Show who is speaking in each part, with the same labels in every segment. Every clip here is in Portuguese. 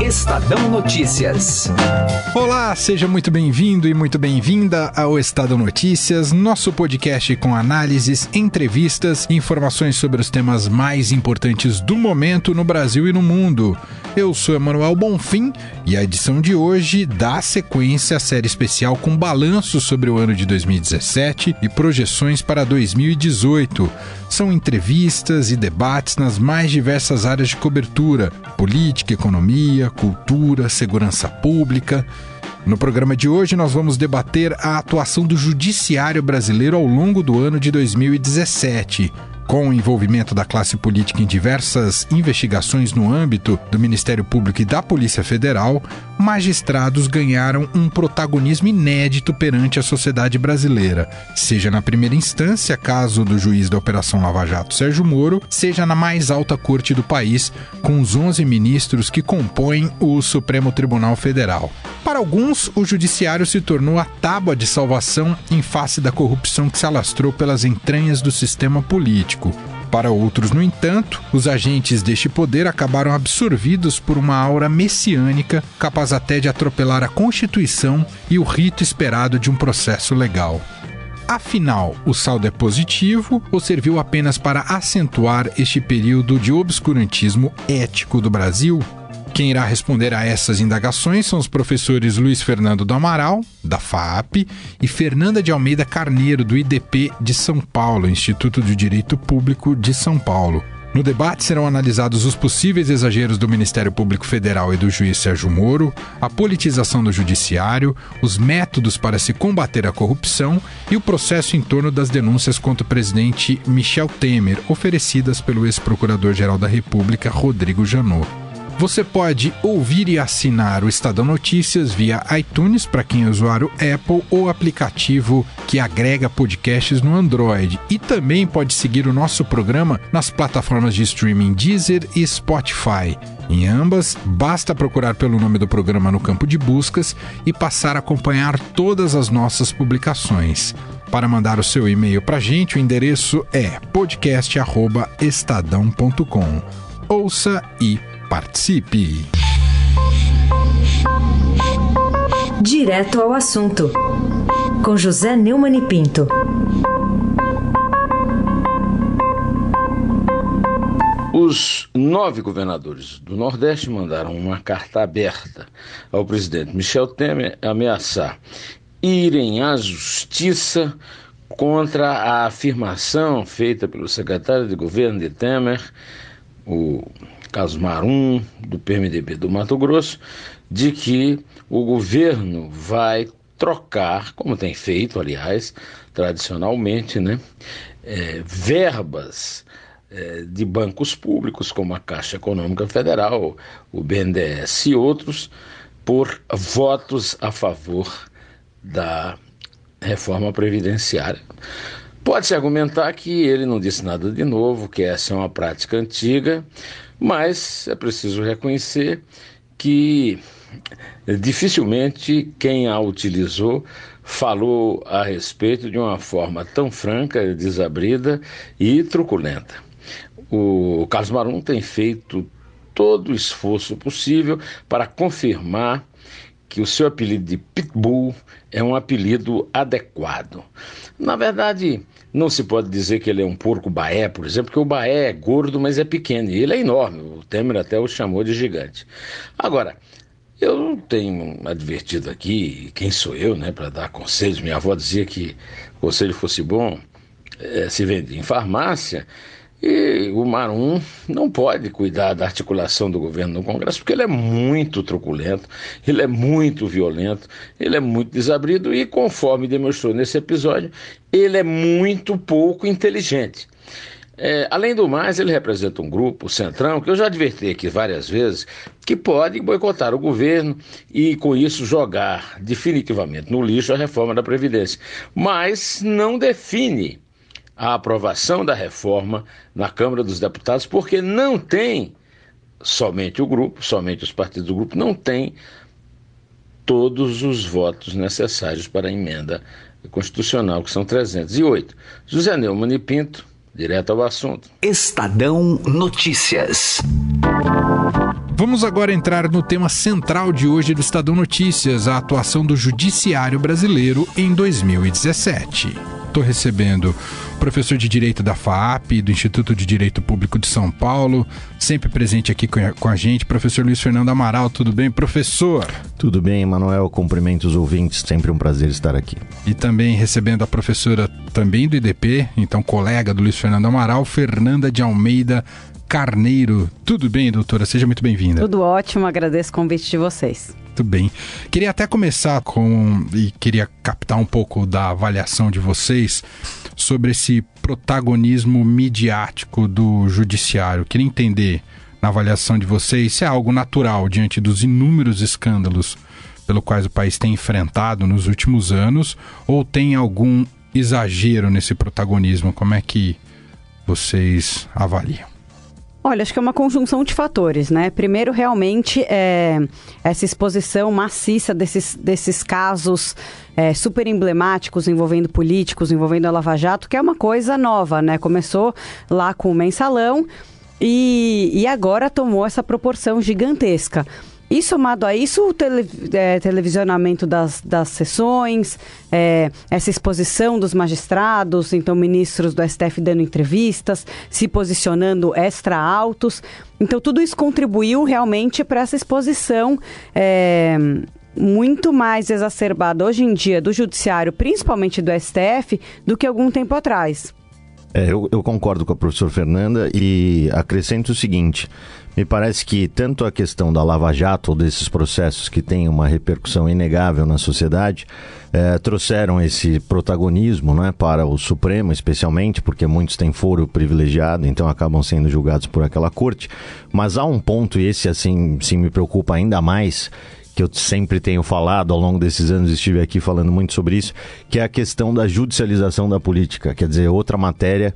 Speaker 1: Estadão Notícias.
Speaker 2: Olá, seja muito bem-vindo e muito bem-vinda ao Estadão Notícias, nosso podcast com análises, entrevistas e informações sobre os temas mais importantes do momento no Brasil e no mundo. Eu sou Emanuel Bonfim e a edição de hoje dá sequência à série especial com balanço sobre o ano de 2017 e projeções para 2018. São entrevistas e debates nas mais diversas áreas de cobertura: política, economia, cultura, segurança pública. No programa de hoje, nós vamos debater a atuação do Judiciário brasileiro ao longo do ano de 2017 com o envolvimento da classe política em diversas investigações no âmbito do Ministério Público e da Polícia Federal, magistrados ganharam um protagonismo inédito perante a sociedade brasileira, seja na primeira instância, caso do juiz da Operação Lava Jato Sérgio Moro, seja na mais alta corte do país, com os 11 ministros que compõem o Supremo Tribunal Federal. Para alguns, o judiciário se tornou a tábua de salvação em face da corrupção que se alastrou pelas entranhas do sistema político. Para outros, no entanto, os agentes deste poder acabaram absorvidos por uma aura messiânica capaz até de atropelar a Constituição e o rito esperado de um processo legal. Afinal, o saldo é positivo ou serviu apenas para acentuar este período de obscurantismo ético do Brasil? Quem irá responder a essas indagações são os professores Luiz Fernando do Amaral, da FAP, e Fernanda de Almeida Carneiro, do IDP de São Paulo, Instituto de Direito Público de São Paulo. No debate serão analisados os possíveis exageros do Ministério Público Federal e do juiz Sérgio Moro, a politização do Judiciário, os métodos para se combater a corrupção e o processo em torno das denúncias contra o presidente Michel Temer, oferecidas pelo ex-procurador-geral da República, Rodrigo Janot. Você pode ouvir e assinar o Estadão Notícias via iTunes para quem é usuário Apple ou aplicativo que agrega podcasts no Android. E também pode seguir o nosso programa nas plataformas de streaming Deezer e Spotify. Em ambas, basta procurar pelo nome do programa no campo de buscas e passar a acompanhar todas as nossas publicações. Para mandar o seu e-mail para a gente, o endereço é podcast@estadão.com. Ouça e Participe!
Speaker 3: Direto ao assunto, com José Neumann e Pinto.
Speaker 4: Os nove governadores do Nordeste mandaram uma carta aberta ao presidente Michel Temer ameaçar irem à justiça contra a afirmação feita pelo secretário de governo de Temer, o Carlos Marum, do PMDB do Mato Grosso, de que o governo vai trocar, como tem feito, aliás, tradicionalmente, né, é, verbas é, de bancos públicos, como a Caixa Econômica Federal, o BNDES e outros, por votos a favor da reforma previdenciária. Pode-se argumentar que ele não disse nada de novo, que essa é uma prática antiga, mas é preciso reconhecer que dificilmente quem a utilizou falou a respeito de uma forma tão franca, desabrida e truculenta. O Carlos Marum tem feito todo o esforço possível para confirmar que o seu apelido de Pitbull é um apelido adequado. Na verdade, não se pode dizer que ele é um porco baé, por exemplo, porque o baé é gordo, mas é pequeno, e ele é enorme. O Temer até o chamou de gigante. Agora, eu tenho advertido aqui, quem sou eu, né, para dar conselhos? Minha avó dizia que o conselho fosse bom, é, se vendia em farmácia, e o Marum não pode cuidar da articulação do governo no Congresso, porque ele é muito truculento, ele é muito violento, ele é muito desabrido e, conforme demonstrou nesse episódio, ele é muito pouco inteligente. É, além do mais, ele representa um grupo, o Centrão, que eu já adverti aqui várias vezes, que pode boicotar o governo e, com isso, jogar definitivamente no lixo a reforma da Previdência. Mas não define a aprovação da reforma na Câmara dos Deputados, porque não tem somente o grupo, somente os partidos do grupo, não tem todos os votos necessários para a emenda constitucional, que são 308. José Neumann e Pinto, direto ao assunto.
Speaker 1: Estadão Notícias.
Speaker 2: Vamos agora entrar no tema central de hoje do Estadão Notícias, a atuação do Judiciário Brasileiro em 2017. Estou recebendo o professor de Direito da FAAP, do Instituto de Direito Público de São Paulo, sempre presente aqui com a gente, professor Luiz Fernando Amaral. Tudo bem, professor?
Speaker 5: Tudo bem, Manuel. Cumprimento os ouvintes, sempre um prazer estar aqui.
Speaker 2: E também recebendo a professora, também do IDP, então colega do Luiz Fernando Amaral, Fernanda de Almeida Carneiro. Tudo bem, doutora? Seja muito bem-vinda.
Speaker 6: Tudo ótimo, agradeço o convite de vocês.
Speaker 2: Muito bem. Queria até começar com. e queria captar um pouco da avaliação de vocês sobre esse protagonismo midiático do judiciário. Queria entender, na avaliação de vocês, se é algo natural diante dos inúmeros escândalos pelo quais o país tem enfrentado nos últimos anos, ou tem algum exagero nesse protagonismo? Como é que vocês avaliam?
Speaker 6: Olha, acho que é uma conjunção de fatores, né? Primeiro, realmente, é, essa exposição maciça desses, desses casos é, super emblemáticos envolvendo políticos, envolvendo a Lava Jato, que é uma coisa nova, né? Começou lá com o mensalão e, e agora tomou essa proporção gigantesca. E somado a isso, o tele, é, televisionamento das, das sessões, é, essa exposição dos magistrados, então ministros do STF dando entrevistas, se posicionando extra altos. Então, tudo isso contribuiu realmente para essa exposição. É, muito mais exacerbada hoje em dia do judiciário, principalmente do STF, do que algum tempo atrás.
Speaker 5: É, eu, eu, concordo com a professora Fernanda e acrescento o seguinte: me parece que tanto a questão da Lava Jato ou desses processos que têm uma repercussão inegável na sociedade é, trouxeram esse protagonismo né, para o Supremo, especialmente porque muitos têm foro privilegiado, então acabam sendo julgados por aquela corte. Mas há um ponto, e esse assim sim me preocupa ainda mais, que eu sempre tenho falado ao longo desses anos, estive aqui falando muito sobre isso, que é a questão da judicialização da política. Quer dizer, outra matéria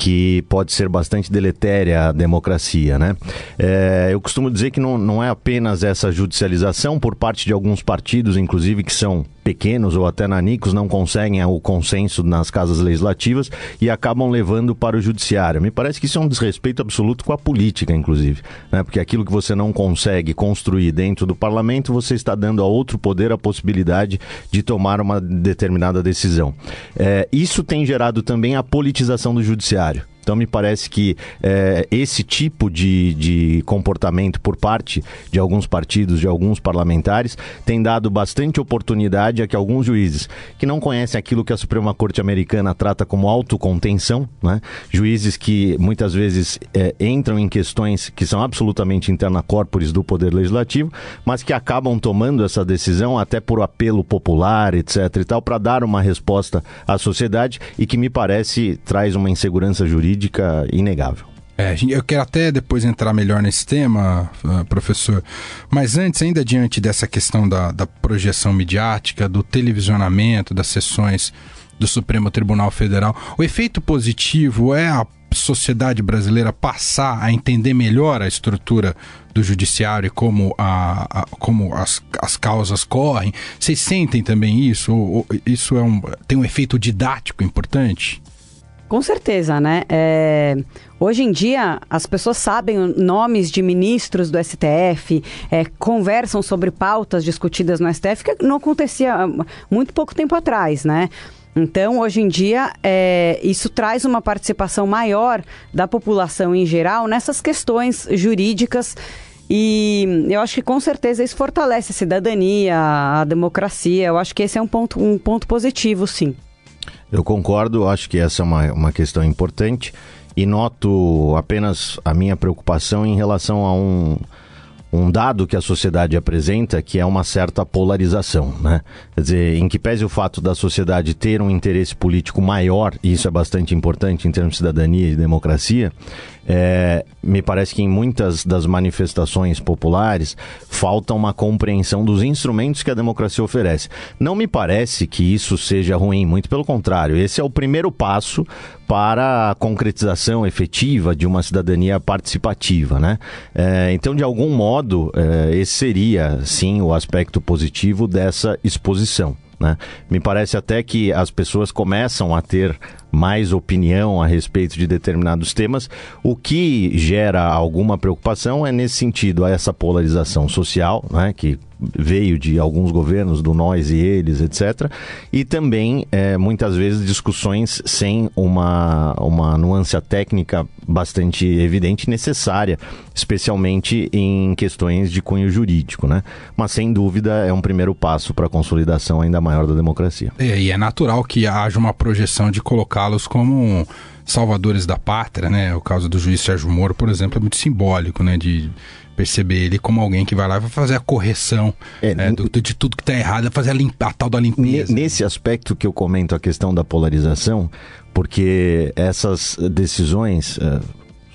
Speaker 5: que pode ser bastante deletéria à democracia, né? É, eu costumo dizer que não, não é apenas essa judicialização por parte de alguns partidos, inclusive que são pequenos ou até nanicos, não conseguem o consenso nas casas legislativas e acabam levando para o judiciário. Me parece que isso é um desrespeito absoluto com a política, inclusive, né? Porque aquilo que você não consegue construir dentro do parlamento, você está dando a outro poder a possibilidade de tomar uma determinada decisão. É, isso tem gerado também a politização do judiciário. Então me parece que é, esse tipo de, de comportamento por parte de alguns partidos, de alguns parlamentares, tem dado bastante oportunidade a que alguns juízes que não conhecem aquilo que a Suprema Corte Americana trata como autocontenção, né? juízes que muitas vezes é, entram em questões que são absolutamente interna corporis do Poder Legislativo, mas que acabam tomando essa decisão até por apelo popular, etc. e tal, para dar uma resposta à sociedade e que me parece traz uma insegurança jurídica jurídica inegável.
Speaker 2: É, eu quero até depois entrar melhor nesse tema, ah, professor. Mas antes, ainda diante dessa questão da, da projeção midiática, do televisionamento das sessões do Supremo Tribunal Federal, o efeito positivo é a sociedade brasileira passar a entender melhor a estrutura do judiciário e como, a, a como as, as causas correm. Vocês sentem também isso? Ou, ou isso é um, tem um efeito didático importante?
Speaker 6: Com certeza, né? É, hoje em dia, as pessoas sabem nomes de ministros do STF, é, conversam sobre pautas discutidas no STF, que não acontecia muito pouco tempo atrás, né? Então, hoje em dia, é, isso traz uma participação maior da população em geral nessas questões jurídicas. E eu acho que com certeza isso fortalece a cidadania, a democracia. Eu acho que esse é um ponto, um ponto positivo, sim.
Speaker 5: Eu concordo, acho que essa é uma, uma questão importante. E noto apenas a minha preocupação em relação a um, um dado que a sociedade apresenta, que é uma certa polarização, né? Quer dizer, em que pese o fato da sociedade ter um interesse político maior, e isso é bastante importante em termos de cidadania e democracia, é, me parece que em muitas das manifestações populares falta uma compreensão dos instrumentos que a democracia oferece. Não me parece que isso seja ruim, muito pelo contrário. Esse é o primeiro passo para a concretização efetiva de uma cidadania participativa, né? É, então, de algum modo, é, esse seria, sim, o aspecto positivo dessa exposição. Né? Me parece até que as pessoas começam a ter mais opinião a respeito de determinados temas. O que gera alguma preocupação é nesse sentido, essa polarização social, né, que veio de alguns governos, do nós e eles, etc. E também, é, muitas vezes, discussões sem uma, uma nuance técnica bastante evidente e necessária, especialmente em questões de cunho jurídico, né? Mas, sem dúvida, é um primeiro passo para a consolidação ainda maior da democracia.
Speaker 2: E é natural que haja uma projeção de colocá-los como salvadores da pátria, né? O caso do juiz Sérgio Moro, por exemplo, é muito simbólico, né? De perceber ele como alguém que vai lá e vai fazer a correção é, é, do, de tudo que está errado, fazer a, limpa, a, tal da limpeza.
Speaker 5: Nesse aspecto que eu comento a questão da polarização, porque essas decisões, uh,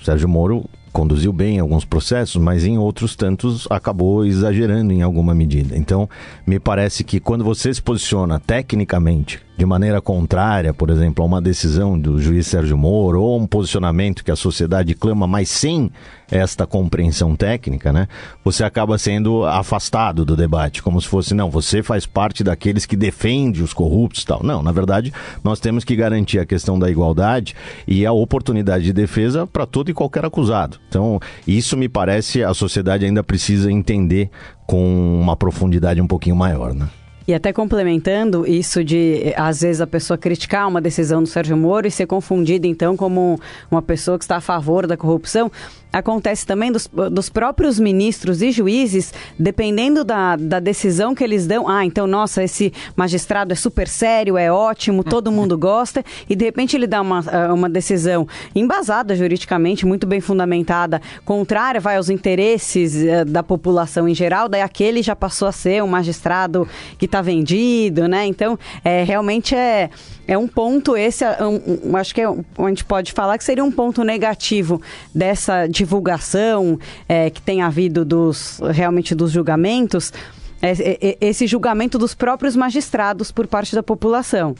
Speaker 5: Sérgio Moro conduziu bem alguns processos, mas em outros tantos acabou exagerando em alguma medida. Então, me parece que quando você se posiciona tecnicamente de maneira contrária, por exemplo, a uma decisão do juiz Sérgio Moro ou um posicionamento que a sociedade clama, mas sem esta compreensão técnica, né? Você acaba sendo afastado do debate, como se fosse, não, você faz parte daqueles que defende os corruptos e tal. Não, na verdade, nós temos que garantir a questão da igualdade e a oportunidade de defesa para todo e qualquer acusado. Então, isso me parece a sociedade ainda precisa entender com uma profundidade um pouquinho maior, né?
Speaker 6: E até complementando isso de, às vezes, a pessoa criticar uma decisão do Sérgio Moro e ser confundida, então, como uma pessoa que está a favor da corrupção, acontece também dos, dos próprios ministros e juízes, dependendo da, da decisão que eles dão. Ah, então, nossa, esse magistrado é super sério, é ótimo, todo mundo gosta, e de repente ele dá uma, ah, uma decisão embasada juridicamente, muito bem fundamentada, contrária, vai aos interesses uh, da população em geral, daí aquele já passou a ser um magistrado que está vendido, né? Então, é, realmente é é um ponto esse, é um, um, acho que é, a gente pode falar que seria um ponto negativo dessa divulgação é, que tem havido dos realmente dos julgamentos, é, é, é, esse julgamento dos próprios magistrados por parte da população.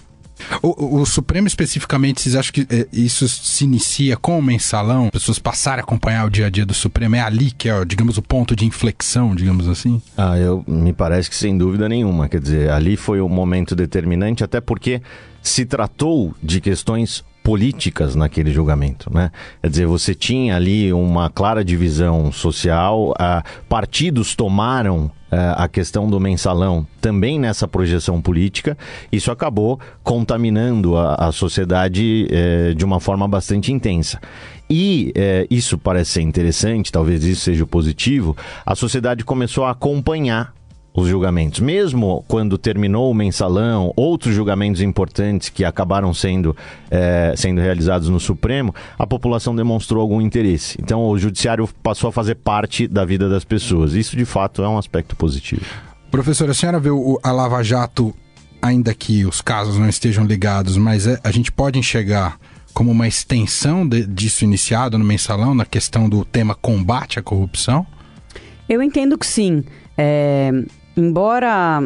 Speaker 2: O, o, Supremo especificamente, vocês acham que é, isso se inicia com o mensalão? As pessoas passarem a acompanhar o dia a dia do Supremo? É ali que é, digamos, o ponto de inflexão, digamos assim?
Speaker 5: Ah, eu me parece que sem dúvida nenhuma. Quer dizer, ali foi o momento determinante, até porque se tratou de questões políticas naquele julgamento, né? Quer dizer, você tinha ali uma clara divisão social, uh, partidos tomaram uh, a questão do mensalão também nessa projeção política, isso acabou contaminando a, a sociedade uh, de uma forma bastante intensa. E eh, isso parece ser interessante, talvez isso seja positivo, a sociedade começou a acompanhar os julgamentos. Mesmo quando terminou o mensalão, outros julgamentos importantes que acabaram sendo, é, sendo realizados no Supremo, a população demonstrou algum interesse. Então o judiciário passou a fazer parte da vida das pessoas. Isso de fato é um aspecto positivo.
Speaker 2: Professora, a senhora vê a Lava Jato, ainda que os casos não estejam ligados, mas é, a gente pode enxergar como uma extensão de, disso iniciado no mensalão, na questão do tema combate à corrupção?
Speaker 6: Eu entendo que sim. É, embora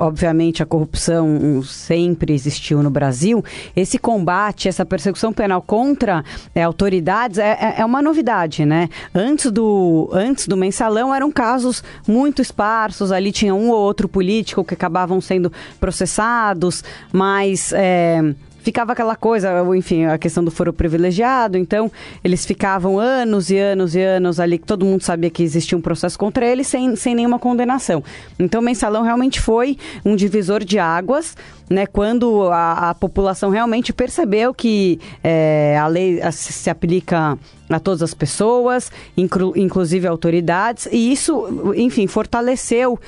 Speaker 6: obviamente a corrupção sempre existiu no Brasil, esse combate, essa persecução penal contra é, autoridades é, é, é, uma novidade, né? Antes do, antes do mensalão eram casos muito esparsos, ali tinha um ou outro político que acabavam sendo processados, mas é, ficava aquela coisa, enfim, a questão do foro privilegiado, então eles ficavam anos e anos e anos ali, que todo mundo sabia que existia um processo contra eles sem, sem nenhuma condenação. Então o mensalão realmente foi um divisor de águas, né, quando a, a população realmente percebeu que é, a lei se aplica a todas as pessoas, inclu, inclusive autoridades, e isso, enfim, fortaleceu.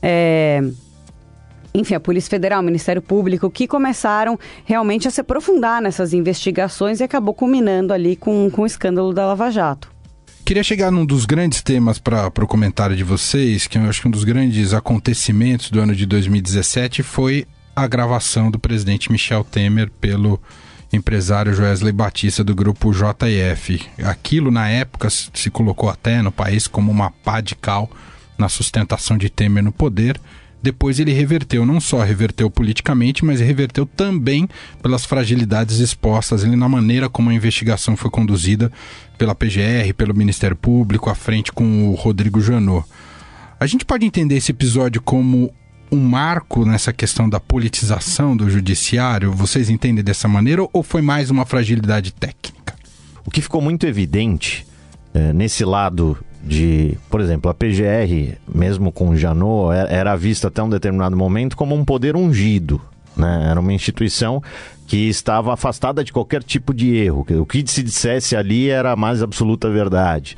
Speaker 6: É, enfim, a Polícia Federal, o Ministério Público, que começaram realmente a se aprofundar nessas investigações e acabou culminando ali com, com o escândalo da Lava Jato.
Speaker 2: Queria chegar num dos grandes temas para o comentário de vocês, que eu acho que um dos grandes acontecimentos do ano de 2017 foi a gravação do presidente Michel Temer pelo empresário Joesley Batista do grupo JF. Aquilo, na época, se colocou até no país como uma pá de cal na sustentação de Temer no poder depois ele reverteu, não só reverteu politicamente, mas reverteu também pelas fragilidades expostas na maneira como a investigação foi conduzida pela PGR, pelo Ministério Público, à frente com o Rodrigo Janot. A gente pode entender esse episódio como um marco nessa questão da politização do judiciário? Vocês entendem dessa maneira ou foi mais uma fragilidade técnica?
Speaker 5: O que ficou muito evidente é, nesse lado de, por exemplo, a PGR, mesmo com Janot, é, era vista até um determinado momento como um poder ungido. Né? Era uma instituição que estava afastada de qualquer tipo de erro. O que se dissesse ali era a mais absoluta verdade.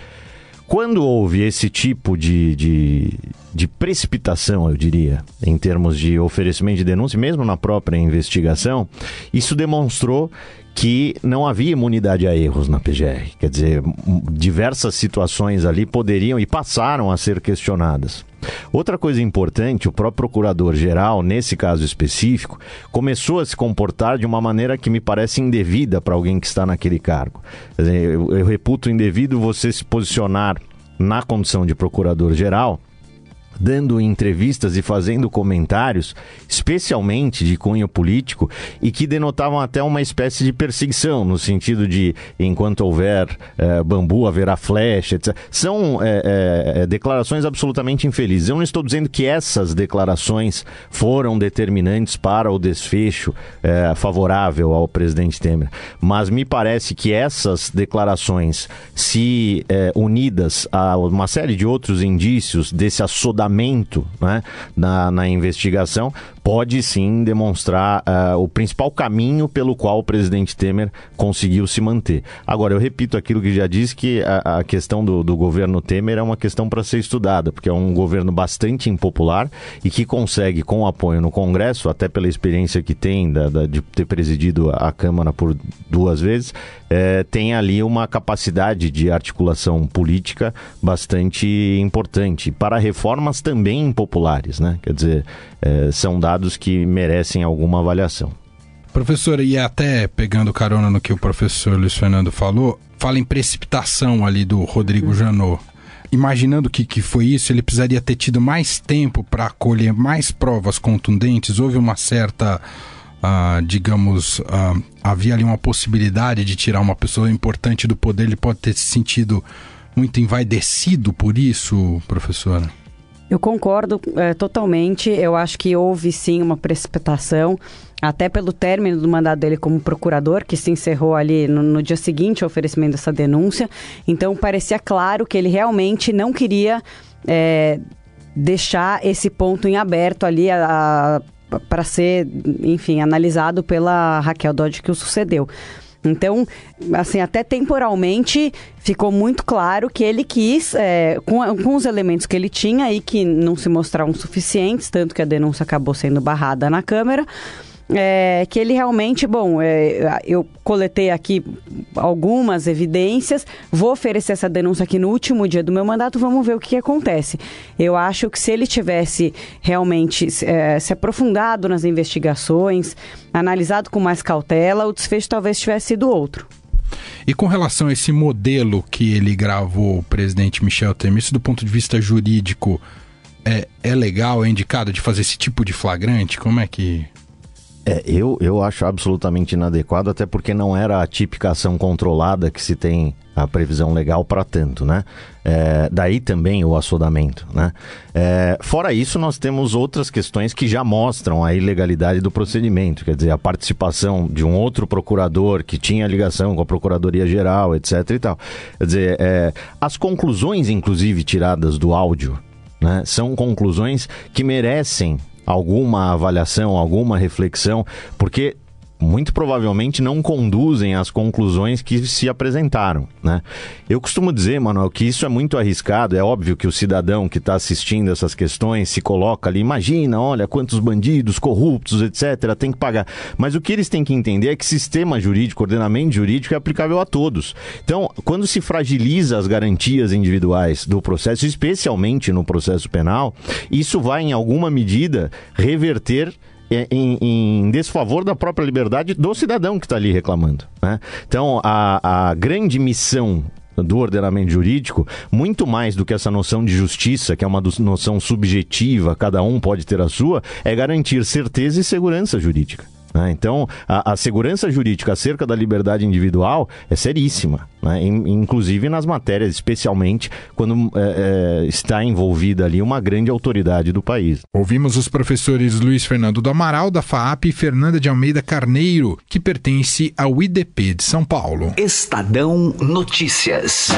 Speaker 5: Quando houve esse tipo de, de, de, precipitação, eu diria, em termos de oferecimento de denúncia, mesmo na própria investigação, isso demonstrou que não havia imunidade a erros na PGR. Quer dizer, diversas situações ali poderiam e passaram a ser questionadas. Outra coisa importante, o próprio procurador-geral, nesse caso específico, começou a se comportar de uma maneira que me parece indevida para alguém que está naquele cargo. Dizer, eu, eu reputo indevido você se posicionar na condição de procurador-geral dando entrevistas e fazendo comentários, especialmente de cunho político, e que denotavam até uma espécie de perseguição, no sentido de enquanto houver é, bambu, haverá flecha, etc. São é, é, declarações absolutamente infelizes. Eu não estou dizendo que essas declarações foram determinantes para o desfecho favorável ao presidente Temer, mas me parece que essas declarações, se unidas a uma série de outros indícios desse assodamento fundamento né, na, na investigação, pode sim demonstrar uh, o principal caminho pelo qual o presidente Temer conseguiu se manter. Agora, eu repito aquilo que já disse, que a, a questão do, do, governo Temer é uma questão para ser estudada, porque é um governo bastante impopular e que consegue, com apoio no Congresso, até pela experiência que tem da, da, de ter presidido a Câmara por duas vezes, é, tem ali uma capacidade de articulação política bastante importante para reformas também impopulares, né? Quer dizer, é, são dados que merecem alguma avaliação.
Speaker 2: Professor, e até pegando carona no que o professor Luiz Fernando falou, fala em precipitação ali do Rodrigo uhum. Janot. Imaginando que, que foi isso, ele precisaria ter tido mais tempo para colher mais provas contundentes. Houve uma certa ah, digamos, ah, havia ali uma possibilidade de tirar uma pessoa importante do poder, ele pode ter se sentido muito envaidecido por isso, professora?
Speaker 6: Eu concordo é, totalmente. Eu acho que houve sim uma precipitação, até pelo término do mandato dele como procurador, que se encerrou ali no, no dia seguinte ao oferecimento dessa denúncia. Então parecia claro que ele realmente não queria. É, deixar esse ponto em aberto ali para ser, enfim, analisado pela Raquel Dodge que o sucedeu. Então, assim, até temporalmente ficou muito claro que ele quis, é, com, com os elementos que ele tinha e que não se mostraram suficientes, tanto que a denúncia acabou sendo barrada na Câmara, é, que ele realmente, bom, é, eu coletei aqui algumas evidências, vou oferecer essa denúncia aqui no último dia do meu mandato, vamos ver o que, acontece. Eu acho que se ele tivesse realmente é, se aprofundado nas investigações, analisado com mais cautela, o desfecho talvez tivesse sido outro.
Speaker 2: E com relação a esse modelo que ele gravou, o presidente Michel Temer, isso do ponto de vista jurídico, é, é legal, é indicado de fazer esse tipo de flagrante? Como é que
Speaker 5: é, eu, eu acho absolutamente inadequado, até porque não era a típica ação controlada que se tem a previsão legal para tanto, né? É, daí também o assodamento, né? É, fora isso, nós temos outras questões que já mostram a ilegalidade do procedimento, quer dizer, a participação de um outro procurador que tinha ligação com a Procuradoria Geral, etc e tal. Quer dizer, é, as conclusões, inclusive, tiradas do áudio, né, são conclusões que merecem alguma avaliação, alguma reflexão, porque muito provavelmente não conduzem às conclusões que se apresentaram, né? Eu costumo dizer, Manuel, que isso é muito arriscado. É óbvio que o cidadão que está assistindo essas questões se coloca ali, imagina, olha quantos bandidos, corruptos, etc., tem que pagar. Mas o que eles têm que entender é que sistema jurídico, ordenamento jurídico é aplicável a todos. Então, quando se fragiliza as garantias individuais do processo, especialmente no processo penal, isso vai, em alguma medida, reverter em, em, desfavor da própria liberdade do cidadão que está ali reclamando. Né? Então, a, a grande missão do ordenamento jurídico, muito mais do que essa noção de justiça, que é uma noção subjetiva, cada um pode ter a sua, é garantir certeza e segurança jurídica. Né? Então, a, a, segurança jurídica acerca da liberdade individual é seríssima, né? inclusive nas matérias, especialmente quando é, é, está envolvida ali uma grande autoridade do país.
Speaker 2: Ouvimos os professores Luiz Fernando do Amaral, da FAAP, e Fernanda de Almeida Carneiro, que pertence ao IDP de São Paulo.
Speaker 1: Estadão Notícias.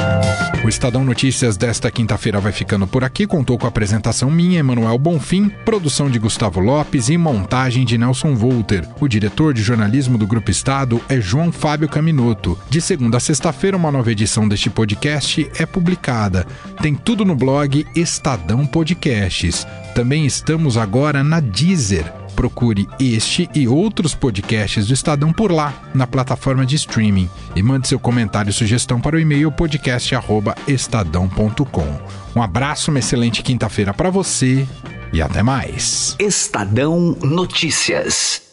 Speaker 2: O Estadão Notícias desta quinta-feira vai ficando por aqui. Contou com a apresentação minha, Emanuel Bonfim, produção de Gustavo Lopes e montagem de Nelson Volter. O diretor de jornalismo do Grupo Estado é João Fábio Caminoto. De segunda a sexta-feira, uma nova edição deste podcast é publicada. Tem tudo no blog Estadão Podcasts. Também estamos agora na Deezer. Procure este e outros podcasts do Estadão por lá, na plataforma de streaming. E mande seu comentário e sugestão para o e-mail podcast.estadão.com. Um abraço, uma excelente quinta-feira para você e até mais.
Speaker 1: Estadão Notícias.